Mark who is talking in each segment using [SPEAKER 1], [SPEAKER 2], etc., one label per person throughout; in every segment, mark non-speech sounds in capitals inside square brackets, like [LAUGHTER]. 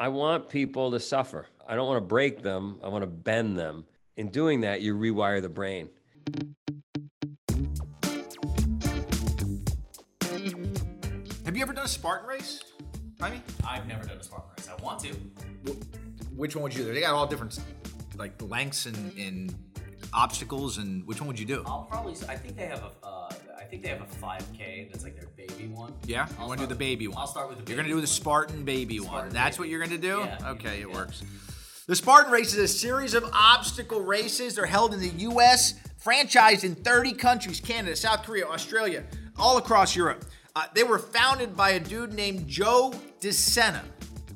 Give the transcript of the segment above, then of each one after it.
[SPEAKER 1] I want people to suffer. I don't want to break them. I want to bend them. In doing that, you rewire the brain.
[SPEAKER 2] Have you ever done a Spartan race? I mean,
[SPEAKER 3] I've never done a Spartan race. I want to.
[SPEAKER 2] which one would you do? They got all different like lengths and, and obstacles, and which one would you do?
[SPEAKER 3] I'll probably. I think they have a. Uh, I think they have a 5K. That's like their baby one.
[SPEAKER 2] Yeah, you
[SPEAKER 3] I'll
[SPEAKER 2] want to do the baby one.
[SPEAKER 3] I'll start with the.
[SPEAKER 2] You're gonna do the
[SPEAKER 3] one.
[SPEAKER 2] Spartan baby one.
[SPEAKER 3] Spartan
[SPEAKER 2] That's
[SPEAKER 3] baby.
[SPEAKER 2] what you're gonna do?
[SPEAKER 3] Yeah,
[SPEAKER 2] okay, it
[SPEAKER 3] yeah.
[SPEAKER 2] works. The Spartan race is a series of obstacle races. They're held in the U.S., franchised in 30 countries Canada, South Korea, Australia, all across Europe. Uh, they were founded by a dude named Joe DeSena.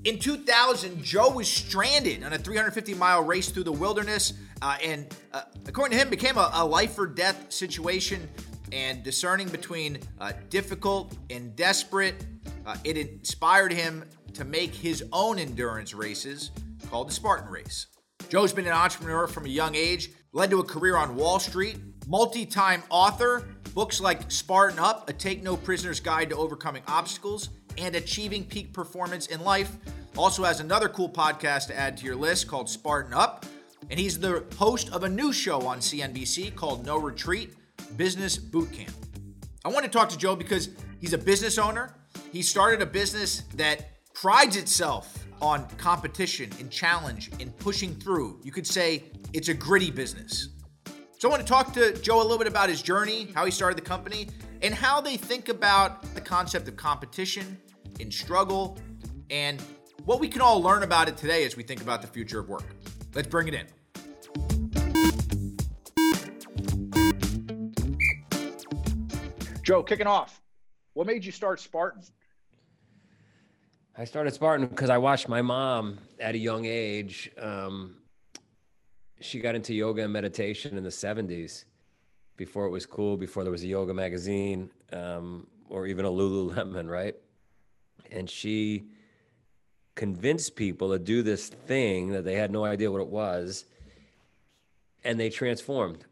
[SPEAKER 2] In 2000, Joe was stranded on a 350 mile race through the wilderness, uh, and uh, according to him, became a, a life or death situation. And discerning between uh, difficult and desperate, uh, it inspired him to make his own endurance races called the Spartan Race. Joe's been an entrepreneur from a young age, led to a career on Wall Street, multi time author, books like Spartan Up, A Take No Prisoner's Guide to Overcoming Obstacles, and Achieving Peak Performance in Life. Also has another cool podcast to add to your list called Spartan Up. And he's the host of a new show on CNBC called No Retreat Business Boot Camp. I want to talk to Joe because he's a business owner. He started a business that prides itself on competition and challenge and pushing through. You could say it's a gritty business. So I want to talk to Joe a little bit about his journey, how he started the company, and how they think about the concept of competition and struggle, and what we can all learn about it today as we think about the future of work. Let's bring it in.
[SPEAKER 4] Joe, kicking off. What made you start Spartan?
[SPEAKER 1] I started Spartan because I watched my mom at a young age. Um, she got into yoga and meditation in the 70s before it was cool, before there was a yoga magazine um, or even a Lululemon, right? And she convinced people to do this thing that they had no idea what it was. And they transformed.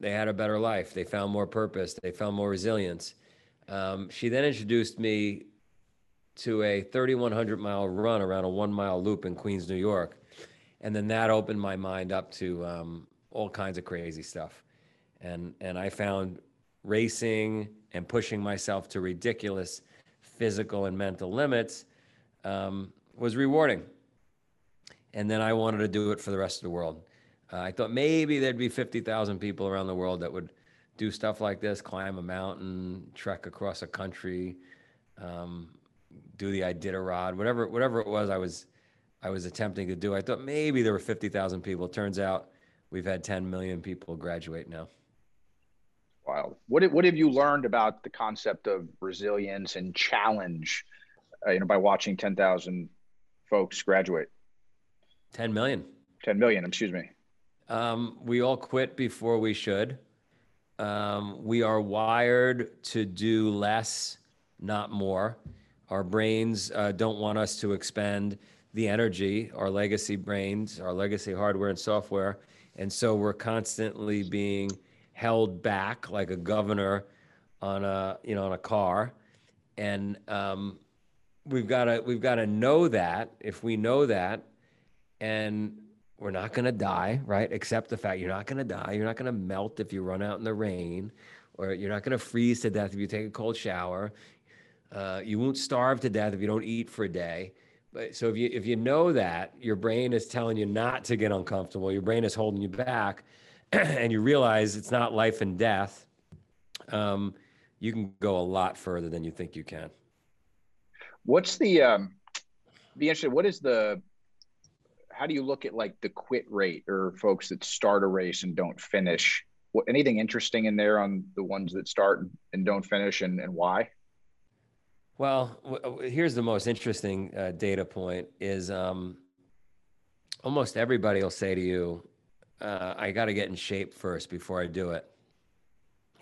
[SPEAKER 1] They had a better life. They found more purpose. They found more resilience. Um, she then introduced me to a 3,100 mile run around a one mile loop in Queens, New York. And then that opened my mind up to um, all kinds of crazy stuff. And, and I found racing and pushing myself to ridiculous physical and mental limits um, was rewarding. And then I wanted to do it for the rest of the world. Uh, I thought maybe there'd be 50,000 people around the world that would do stuff like this climb a mountain, trek across a country, um, do the Iditarod, whatever whatever it was I was I was attempting to do. I thought maybe there were 50,000 people. Turns out we've had 10 million people graduate now.
[SPEAKER 4] Wild. What have, what have you learned about the concept of resilience and challenge? Uh, you know, by watching ten thousand folks graduate,
[SPEAKER 1] 10 million.
[SPEAKER 4] ten million. Excuse me.
[SPEAKER 1] Um, we all quit before we should. Um, we are wired to do less, not more. Our brains uh, don't want us to expend the energy, our legacy brains, our legacy hardware and software. And so we're constantly being held back like a governor on a, you know, on a car. And um, we've got to, we've got to know that if we know that and we're not going to die, right? Except the fact you're not going to die. You're not going to melt if you run out in the rain, or you're not going to freeze to death if you take a cold shower. Uh, you won't starve to death if you don't eat for a day. But so if you if you know that your brain is telling you not to get uncomfortable, your brain is holding you back, [CLEARS THROAT] and you realize it's not life and death, um, you can go a lot further than you think you can.
[SPEAKER 4] What's the um, be? What is the how do you look at like the quit rate or folks that start a race and don't finish? What anything interesting in there on the ones that start and don't finish and, and why?
[SPEAKER 1] Well, w- here's the most interesting uh, data point: is um, almost everybody will say to you, uh, "I got to get in shape first before I do it,"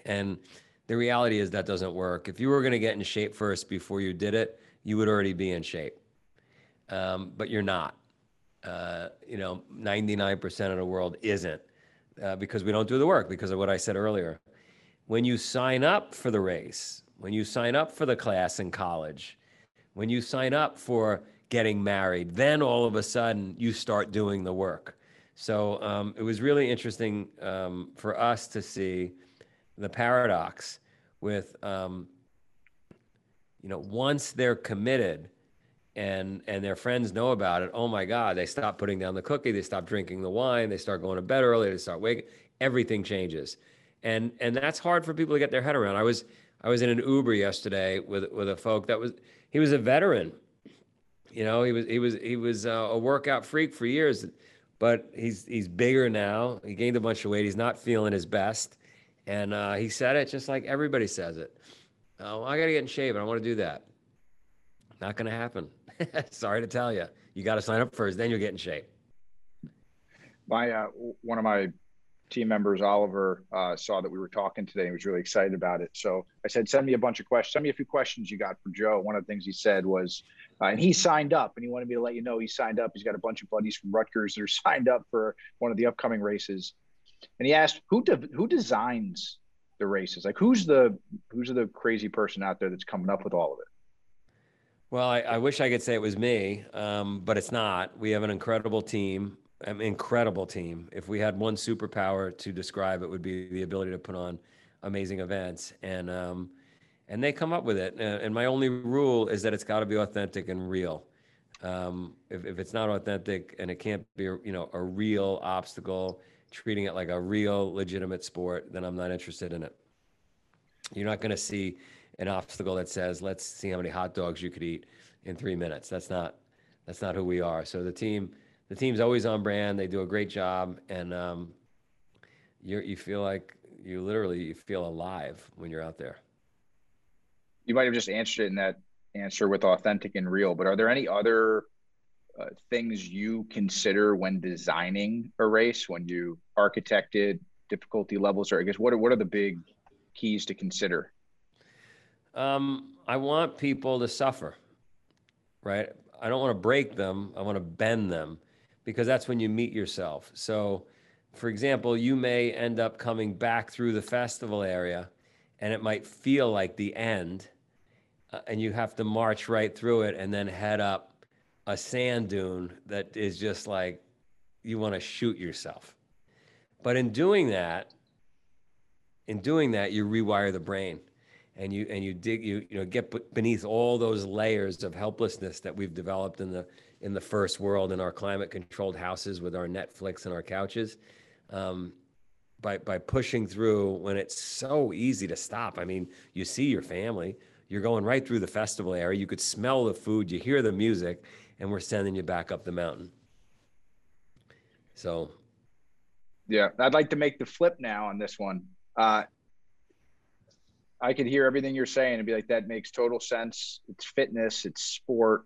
[SPEAKER 1] and the reality is that doesn't work. If you were going to get in shape first before you did it, you would already be in shape, um, but you're not. Uh, you know, 99% of the world isn't uh, because we don't do the work because of what I said earlier. When you sign up for the race, when you sign up for the class in college, when you sign up for getting married. Then all of a sudden, you start doing the work. So um, it was really interesting um, for us to see the paradox with, um, you know, once they're committed and and their friends know about it, oh my God, they stop putting down the cookie, they stop drinking the wine, they start going to bed early, they start waking, everything changes, and and that's hard for people to get their head around. I was I was in an Uber yesterday with with a folk that was he was a veteran, you know, he was he was he was uh, a workout freak for years, but he's he's bigger now. He gained a bunch of weight. He's not feeling his best, and uh, he said it just like everybody says it. Oh, I got to get in shape, and I want to do that. Not to happen. [LAUGHS] Sorry to tell you. You got to sign up first, then you'll get in shape.
[SPEAKER 4] My uh, one of my team members, Oliver, uh, saw that we were talking today and was really excited about it. So I said, send me a bunch of questions. Send me a few questions you got for Joe. One of the things he said was, uh, and he signed up, and he wanted me to let you know he signed up. He's got a bunch of buddies from Rutgers that are [LAUGHS] signed up for one of the upcoming races. And he asked, who de- who designs the races? Like, who's the who's the crazy person out there that's coming up with all of it?
[SPEAKER 1] Well, I, I, wish I could say it was me, um, but it's not. We have an incredible team, an incredible team. If we had one superpower to describe it, would be the ability to put on amazing events, and um, and they come up with it. And my only rule is that it's got to be authentic and real. Um, if, if it's not authentic and it can't be, you know, a real obstacle, treating it like a real legitimate sport, then I'm not interested in it. You're not going to see an obstacle that says, let's see how many hot dogs you could eat in three minutes. That's not that's not who we are. So the team the team's always on brand. They do a great job, and um, you you feel like you literally you feel alive when you're out there.
[SPEAKER 4] You might have just answered it in that answer with authentic and real, but are there any other uh, things you consider when designing a race, when you architected difficulty levels, or I guess what are what are the big keys to consider?
[SPEAKER 1] Um, I want people to suffer, right? I don't want to break them. I want to bend them because that's when you meet yourself. So, for example, you may end up coming back through the festival area and it might feel like the end, uh, and you have to march right through it and then head up a sand dune that is just like you want to shoot yourself. But in doing that, in doing that, you rewire the brain and you and you dig you you know get beneath all those layers of helplessness that we've developed in the in the first world in our climate controlled houses with our Netflix and our couches. Um, by by pushing through when it's so easy to stop. I mean, you see your family, you're going right through the festival area. You could smell the food, you hear the music, and we're sending you back up the mountain. So,
[SPEAKER 4] yeah, I'd like to make the flip now on this one. Uh, I could hear everything you're saying and be like, that makes total sense. It's fitness, it's sport,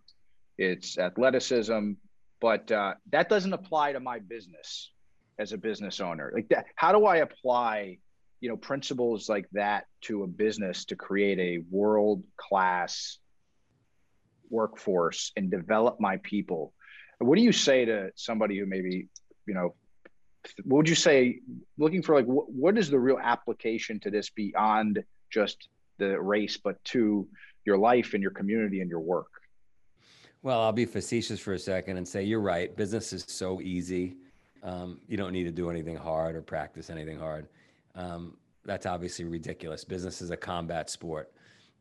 [SPEAKER 4] it's athleticism, but uh, that doesn't apply to my business as a business owner. Like that, how do I apply, you know, principles like that to a business to create a world class workforce and develop my people? What do you say to somebody who maybe, you know, what would you say looking for like what, what is the real application to this beyond just the race, but to your life and your community and your work.
[SPEAKER 1] Well, I'll be facetious for a second and say you're right. Business is so easy. Um, you don't need to do anything hard or practice anything hard. Um, that's obviously ridiculous. Business is a combat sport.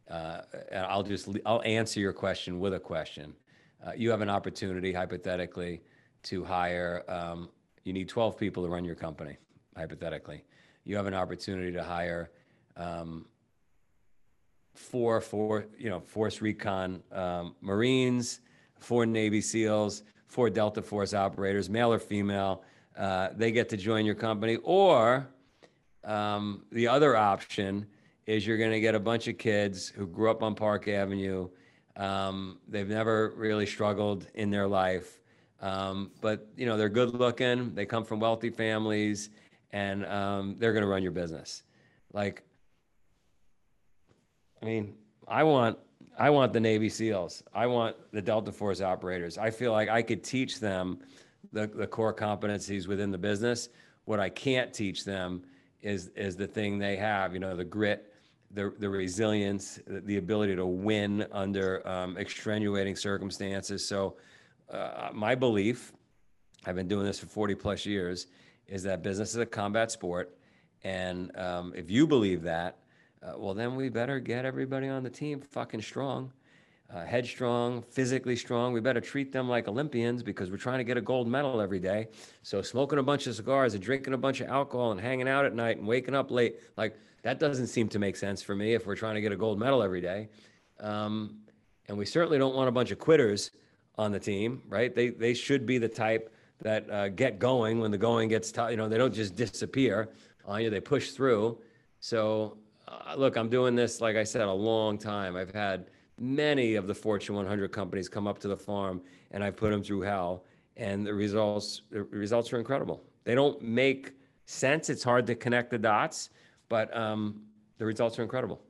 [SPEAKER 1] Uh, and I'll just I'll answer your question with a question. Uh, you have an opportunity, hypothetically, to hire. Um, you need 12 people to run your company, hypothetically. You have an opportunity to hire um, four, four, you know, Force Recon um, Marines, four Navy SEALs, four Delta Force operators, male or female. Uh, they get to join your company. Or um, the other option is you're going to get a bunch of kids who grew up on Park Avenue. Um, they've never really struggled in their life, um, but you know they're good looking. They come from wealthy families, and um, they're going to run your business. Like I mean, I want I want the Navy SEALs. I want the Delta Force operators. I feel like I could teach them the, the core competencies within the business. What I can't teach them is is the thing they have, you know, the grit the, the resilience, the ability to win under um, extenuating circumstances. So, uh, my belief, I've been doing this for 40 plus years, is that business is a combat sport. And um, if you believe that, uh, well, then we better get everybody on the team fucking strong, uh, headstrong, physically strong. We better treat them like Olympians because we're trying to get a gold medal every day. So smoking a bunch of cigars and drinking a bunch of alcohol and hanging out at night and waking up late, like that doesn't seem to make sense for me if we're trying to get a gold medal every day. Um, and we certainly don't want a bunch of quitters on the team, right? They they should be the type that uh, get going when the going gets tough. You know, they don't just disappear on you; they push through. So, uh, look, I'm doing this, like I said, a long time. I've had many of the Fortune 100 companies come up to the farm, and I've put them through hell, and the results the results are incredible. They don't make sense. It's hard to connect the dots, but um, the results are incredible.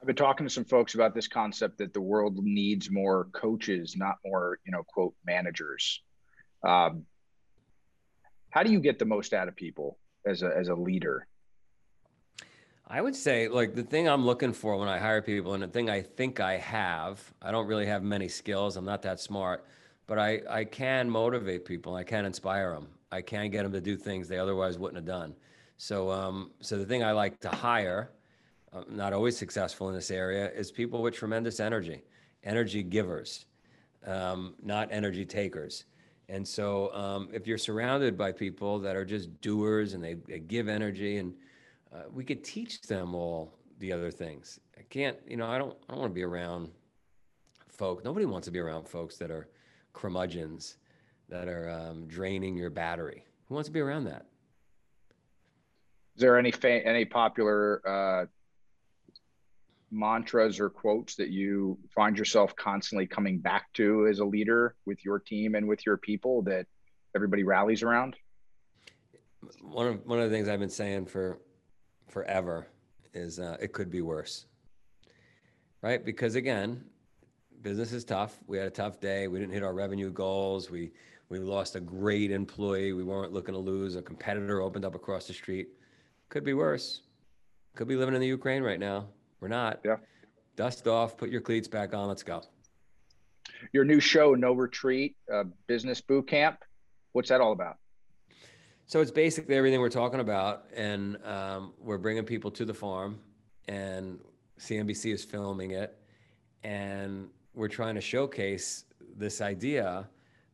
[SPEAKER 4] I've been talking to some folks about this concept that the world needs more coaches, not more, you know, quote managers. Um, how do you get the most out of people as a as a leader?
[SPEAKER 1] I would say, like the thing I'm looking for when I hire people, and the thing I think I have, I don't really have many skills. I'm not that smart, but I I can motivate people. I can inspire them. I can get them to do things they otherwise wouldn't have done. So um so the thing I like to hire, I'm not always successful in this area, is people with tremendous energy, energy givers, um, not energy takers. And so, um, if you're surrounded by people that are just doers and they, they give energy, and uh, we could teach them all the other things. I can't, you know, I don't, I don't want to be around folk. Nobody wants to be around folks that are curmudgeons, that are um, draining your battery. Who wants to be around that?
[SPEAKER 4] Is there any fa- any popular uh, mantras or quotes that you find yourself constantly coming back to as a leader with your team and with your people that everybody rallies around?
[SPEAKER 1] One of one of the things I've been saying for forever is uh, it could be worse, right? Because again, business is tough. We had a tough day. We didn't hit our revenue goals. We we lost a great employee. We weren't looking to lose. A competitor opened up across the street. Could be worse. Could be living in the Ukraine right now. We're not.
[SPEAKER 4] Yeah.
[SPEAKER 1] Dust off, put your cleats back on, let's go.
[SPEAKER 4] Your new show, No Retreat, uh, Business Boot Camp. What's that all about?
[SPEAKER 1] So it's basically everything we're talking about, and um, we're bringing people to the farm, and CNBC is filming it, and we're trying to showcase this idea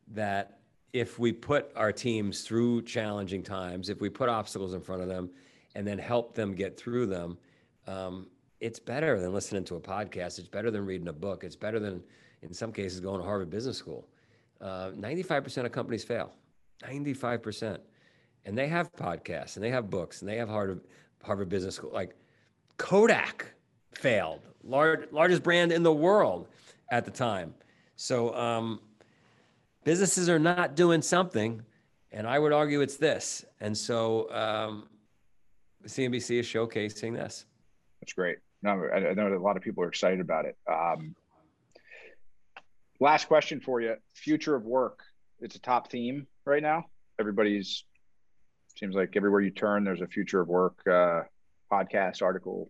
[SPEAKER 1] that if we put our teams through challenging times, if we put obstacles in front of them, and then help them get through them, um, it's better than listening to a podcast. It's better than reading a book. It's better than, in some cases, going to Harvard Business School. Uh, 95% of companies fail. 95%. And they have podcasts and they have books and they have Harvard, Harvard Business School. Like Kodak failed, large, largest brand in the world at the time. So um, businesses are not doing something. And I would argue it's this. And so um, CNBC is showcasing this.
[SPEAKER 4] That's great. No, I know a lot of people are excited about it. Um, last question for you: future of work. It's a top theme right now. Everybody's seems like everywhere you turn, there's a future of work uh, podcast, article,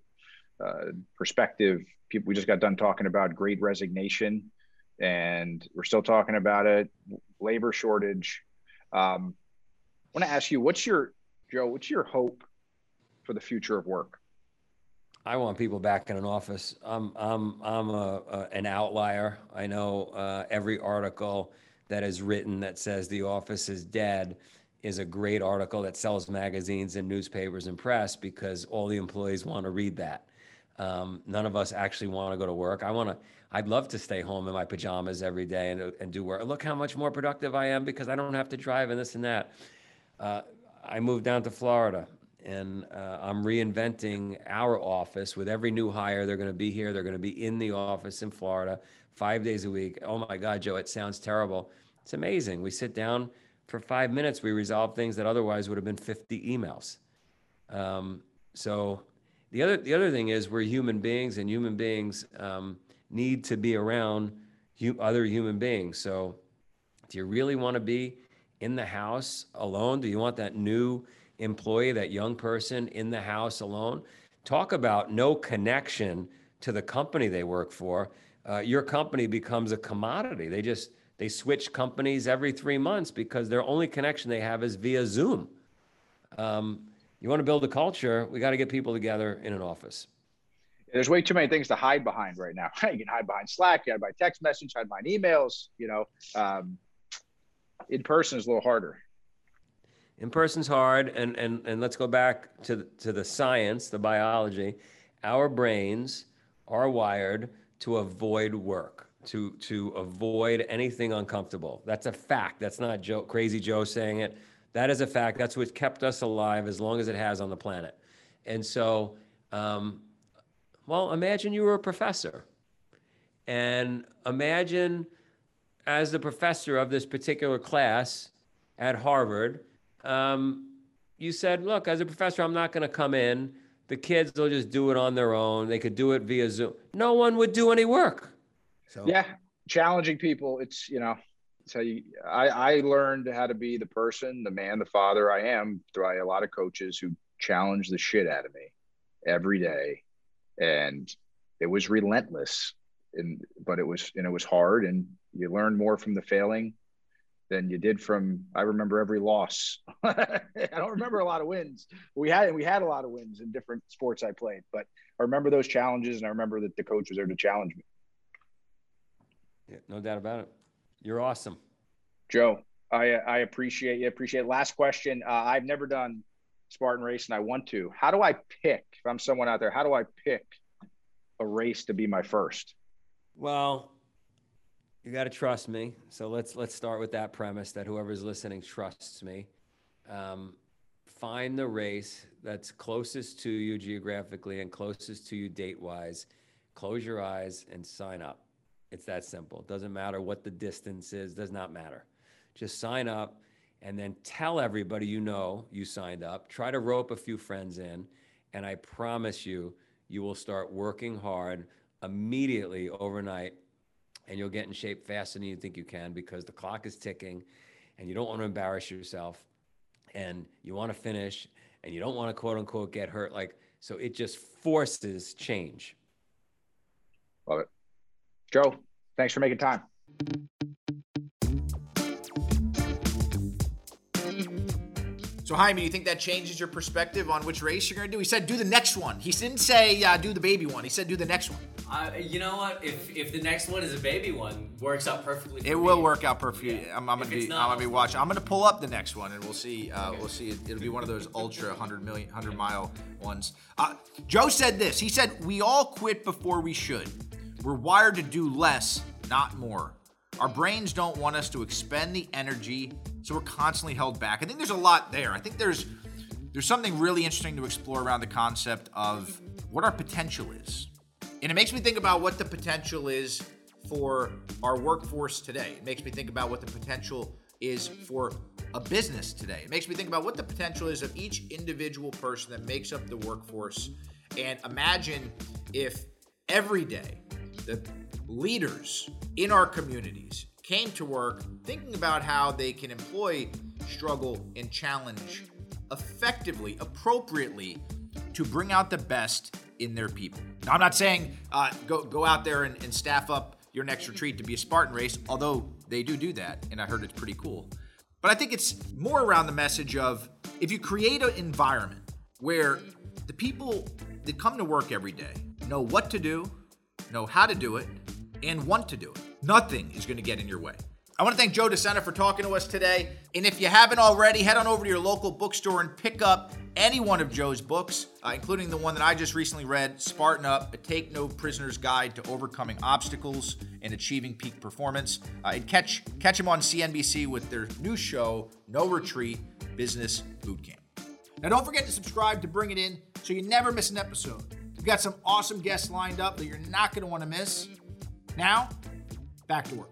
[SPEAKER 4] uh, perspective. People, we just got done talking about great resignation, and we're still talking about it. Labor shortage. Um, I want to ask you, what's your Joe? What's your hope for the future of work?
[SPEAKER 1] I want people back in an office. I'm I'm I'm a, a an outlier. I know uh, every article that is written that says the office is dead is a great article that sells magazines and newspapers and press because all the employees want to read that. Um, none of us actually want to go to work. I want to. I'd love to stay home in my pajamas every day and and do work. Look how much more productive I am because I don't have to drive and this and that. Uh, I moved down to Florida and uh, I'm reinventing our office with every new hire. They're going to be here. They're going to be in the office in Florida five days a week. Oh my God, Joe, it sounds terrible. It's amazing. We sit down for five minutes. We resolve things that otherwise would have been 50 emails. Um, so the other the other thing is we're human beings, and human beings um, need to be around hu- other human beings. So do you really want to be in the house alone? Do you want that new employee, that young person in the house alone talk about no connection to the company they work for. Uh, your company becomes a commodity. They just they switch companies every three months because their only connection they have is via Zoom. Um, you want to build a culture, we got to get people together in an office.
[SPEAKER 4] There's way too many things to hide behind right now. [LAUGHS] you can hide behind Slack, you hide behind text message, hide behind emails. You know, um, in person is a little harder.
[SPEAKER 1] In person's hard, and and and let's go back to the, to the science, the biology. Our brains are wired to avoid work, to to avoid anything uncomfortable. That's a fact. That's not Joe, crazy Joe saying it. That is a fact. That's what kept us alive as long as it has on the planet. And so, um, well, imagine you were a professor, and imagine as the professor of this particular class at Harvard um, you said, look, as a professor, I'm not going to come in. The kids will just do it on their own. They could do it via Zoom. No one would do any work.
[SPEAKER 4] So yeah, challenging people. It's you know, so you, I I learned how to be the person, the man, the father I am through a lot of coaches who challenge the shit out of me every day, and it was relentless. And but it was and it was hard, and you learn more from the failing than you did from I remember every loss. [LAUGHS] I don't remember a lot of wins. We had we had a lot of wins in different sports I played, but I remember those challenges and I remember that the coach was there to challenge me.
[SPEAKER 1] Yeah, no doubt about it. You're awesome.
[SPEAKER 4] Joe, I I appreciate you. Appreciate it. Last question. Uh, I've never done Spartan race and I want to. How do I pick if I'm someone out there, how do I pick a race to be my first?
[SPEAKER 1] Well, you got to trust me. So let's let's start with that premise that whoever's listening trusts me. Um, find the race that's closest to you geographically and closest to you date wise. Close your eyes and sign up. It's that simple. It Doesn't matter what the distance is. Does not matter. Just sign up and then tell everybody you know you signed up. Try to rope a few friends in, and I promise you, you will start working hard immediately overnight and you'll get in shape faster than you think you can because the clock is ticking and you don't want to embarrass yourself and you want to finish and you don't want to quote unquote get hurt like so it just forces change
[SPEAKER 4] love it joe thanks for making time
[SPEAKER 2] So, Jaime, you think that changes your perspective on which race you're going to do? He said, do the next one. He didn't say, uh, do the baby one. He said, do the next one.
[SPEAKER 3] Uh, you know what? If if the next one is a baby one, works out perfectly.
[SPEAKER 2] it me. will work out perfectly. Yeah. I'm, I'm gonna be not, I'm gonna be watching. I'm gonna pull up the next one and we'll see. Uh, okay. We'll see. It'll be one of those ultra 100 million 100 mile ones. Uh, Joe said this. He said we all quit before we should. We're wired to do less, not more. Our brains don't want us to expend the energy, so we're constantly held back. I think there's a lot there. I think there's there's something really interesting to explore around the concept of what our potential is. And it makes me think about what the potential is for our workforce today. It makes me think about what the potential is for a business today. It makes me think about what the potential is of each individual person that makes up the workforce. And imagine if every day the leaders in our communities came to work thinking about how they can employ, struggle, and challenge effectively, appropriately to bring out the best in their people. Now, I'm not saying uh, go go out there and, and staff up your next retreat to be a Spartan race, although they do do that, and I heard it's pretty cool. But I think it's more around the message of if you create an environment where the people that come to work every day know what to do, know how to do it, and want to do it, nothing is going to get in your way. I want to thank Joe DeSena for talking to us today. And if you haven't already, head on over to your local bookstore and pick up any one of Joe's books, uh, including the one that I just recently read, Spartan Up, a Take No Prisoner's Guide to Overcoming Obstacles and Achieving Peak Performance. Uh, and catch, catch him on CNBC with their new show, No Retreat Business Bootcamp. Now, don't forget to subscribe to Bring It In so you never miss an episode. Got some awesome guests lined up that you're not going to want to miss. Now, back to work.